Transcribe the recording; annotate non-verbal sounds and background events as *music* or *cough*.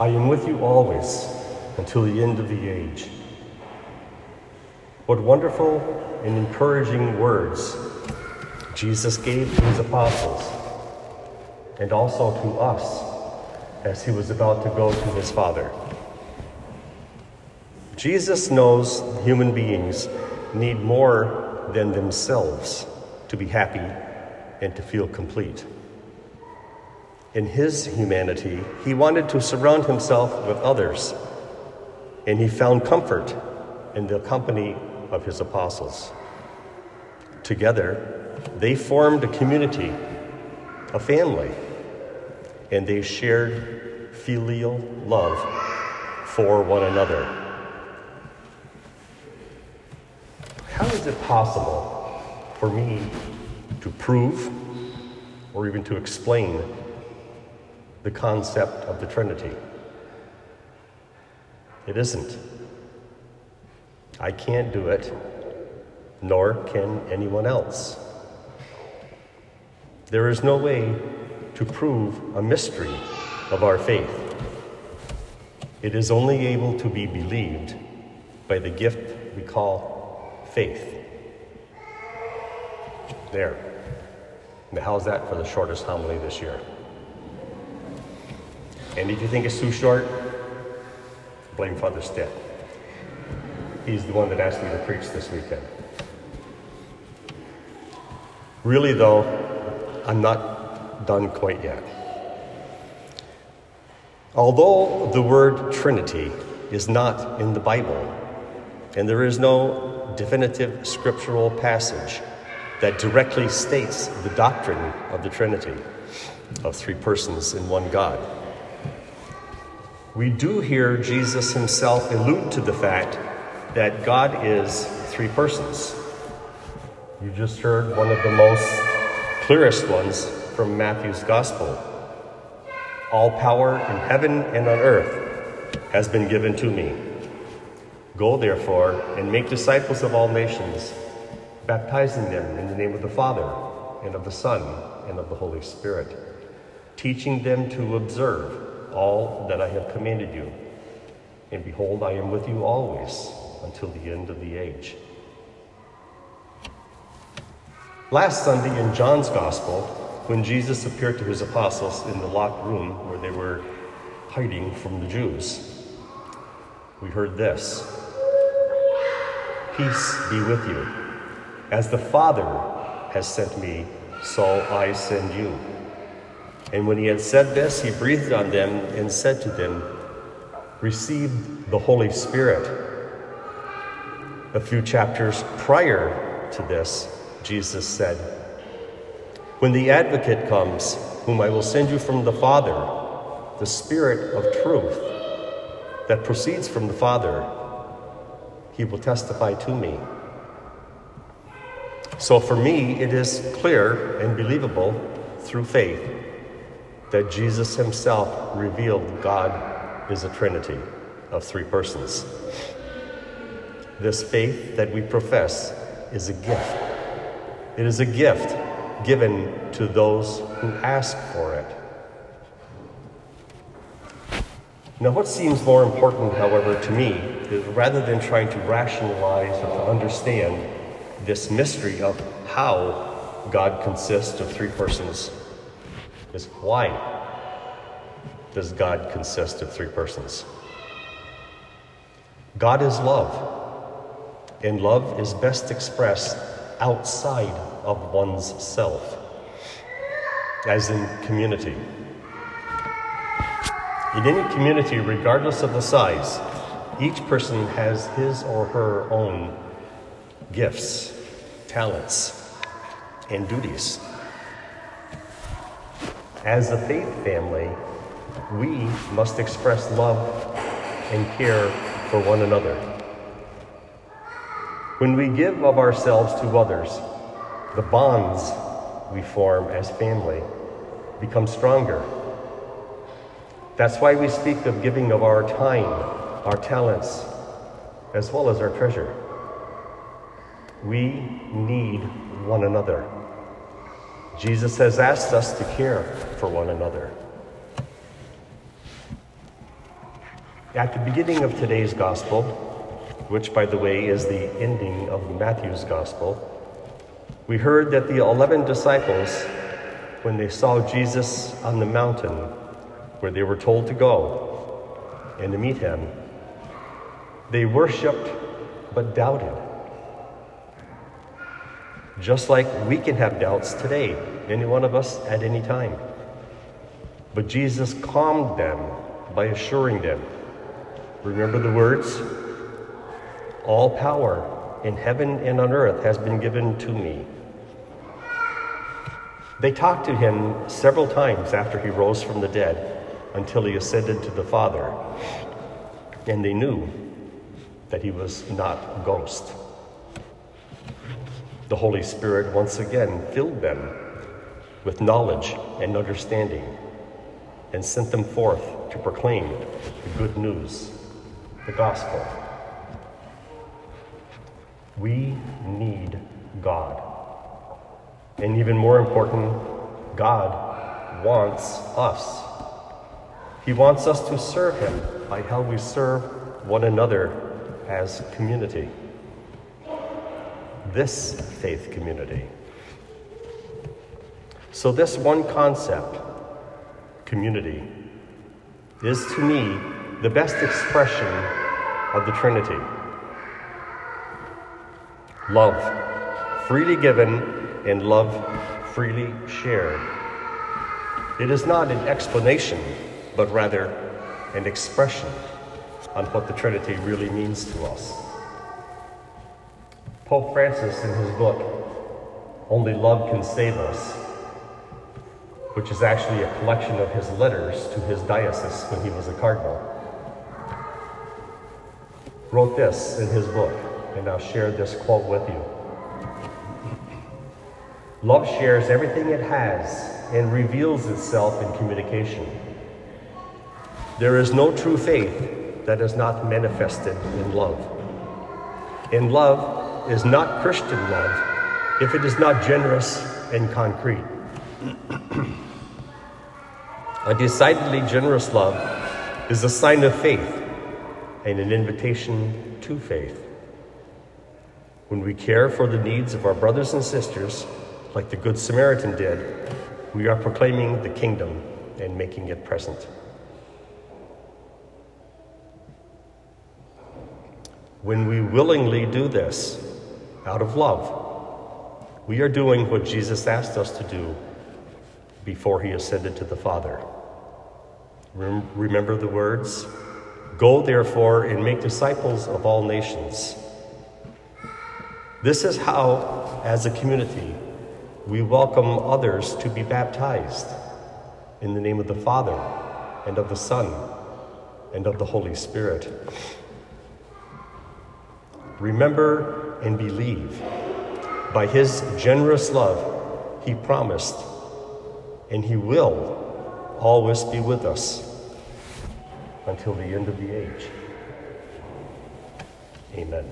I am with you always until the end of the age. What wonderful and encouraging words Jesus gave to his apostles and also to us as he was about to go to his Father. Jesus knows human beings need more than themselves to be happy and to feel complete. In his humanity, he wanted to surround himself with others, and he found comfort in the company of his apostles. Together, they formed a community, a family, and they shared filial love for one another. How is it possible for me to prove or even to explain the concept of the Trinity? It isn't. I can't do it, nor can anyone else. There is no way to prove a mystery of our faith. It is only able to be believed by the gift we call faith. There. Now, how's that for the shortest homily this year? And if you think it's too short, blame Father Stitt. He's the one that asked me to preach this weekend. Really, though, I'm not done quite yet. Although the word Trinity is not in the Bible, and there is no definitive scriptural passage that directly states the doctrine of the Trinity, of three persons in one God, we do hear Jesus himself allude to the fact that God is three persons. You just heard one of the most clearest ones from Matthew's Gospel. All power in heaven and on earth has been given to me. Go, therefore, and make disciples of all nations, baptizing them in the name of the Father, and of the Son, and of the Holy Spirit, teaching them to observe all that I have commanded you. And behold, I am with you always until the end of the age. Last Sunday in John's Gospel, when Jesus appeared to his apostles in the locked room where they were hiding from the Jews, we heard this Peace be with you. As the Father has sent me, so I send you. And when he had said this, he breathed on them and said to them, Receive the Holy Spirit. A few chapters prior to this, Jesus said, When the advocate comes, whom I will send you from the Father, the Spirit of truth that proceeds from the Father, he will testify to me. So for me, it is clear and believable through faith that Jesus himself revealed God is a Trinity of three persons. This faith that we profess is a gift. It is a gift given to those who ask for it. Now, what seems more important, however, to me, is rather than trying to rationalize or to understand this mystery of how God consists of three persons, is why does God consist of three persons? God is love, and love is best expressed outside of one's self, as in community. In any community, regardless of the size, each person has his or her own gifts, talents, and duties. As a faith family, we must express love and care for one another. When we give of ourselves to others, the bonds we form as family become stronger. That's why we speak of giving of our time, our talents, as well as our treasure. We need one another. Jesus has asked us to care for one another. At the beginning of today's gospel, which by the way is the ending of Matthew's gospel, we heard that the 11 disciples, when they saw Jesus on the mountain where they were told to go and to meet him, they worshiped but doubted. Just like we can have doubts today, any one of us at any time. But Jesus calmed them by assuring them remember the words? All power in heaven and on earth has been given to me. They talked to him several times after he rose from the dead until he ascended to the Father, and they knew that he was not a ghost. The Holy Spirit once again filled them with knowledge and understanding and sent them forth to proclaim the good news, the gospel. We need God. And even more important, God wants us. He wants us to serve Him by how we serve one another as community. This faith community. So, this one concept, community, is to me the best expression of the Trinity. Love, freely given, and love freely shared. It is not an explanation, but rather an expression on what the Trinity really means to us. Pope Francis, in his book, Only Love Can Save Us, which is actually a collection of his letters to his diocese when he was a cardinal, wrote this in his book, and I'll share this quote with you. Love shares everything it has and reveals itself in communication. There is no true faith that is not manifested in love. And is not Christian love if it is not generous and concrete. *clears throat* a decidedly generous love is a sign of faith and an invitation to faith. When we care for the needs of our brothers and sisters, like the Good Samaritan did, we are proclaiming the kingdom and making it present. When we willingly do this out of love, we are doing what Jesus asked us to do before he ascended to the Father. Remember the words? Go therefore and make disciples of all nations. This is how, as a community, we welcome others to be baptized in the name of the Father and of the Son and of the Holy Spirit. Remember and believe. By his generous love, he promised, and he will always be with us until the end of the age. Amen.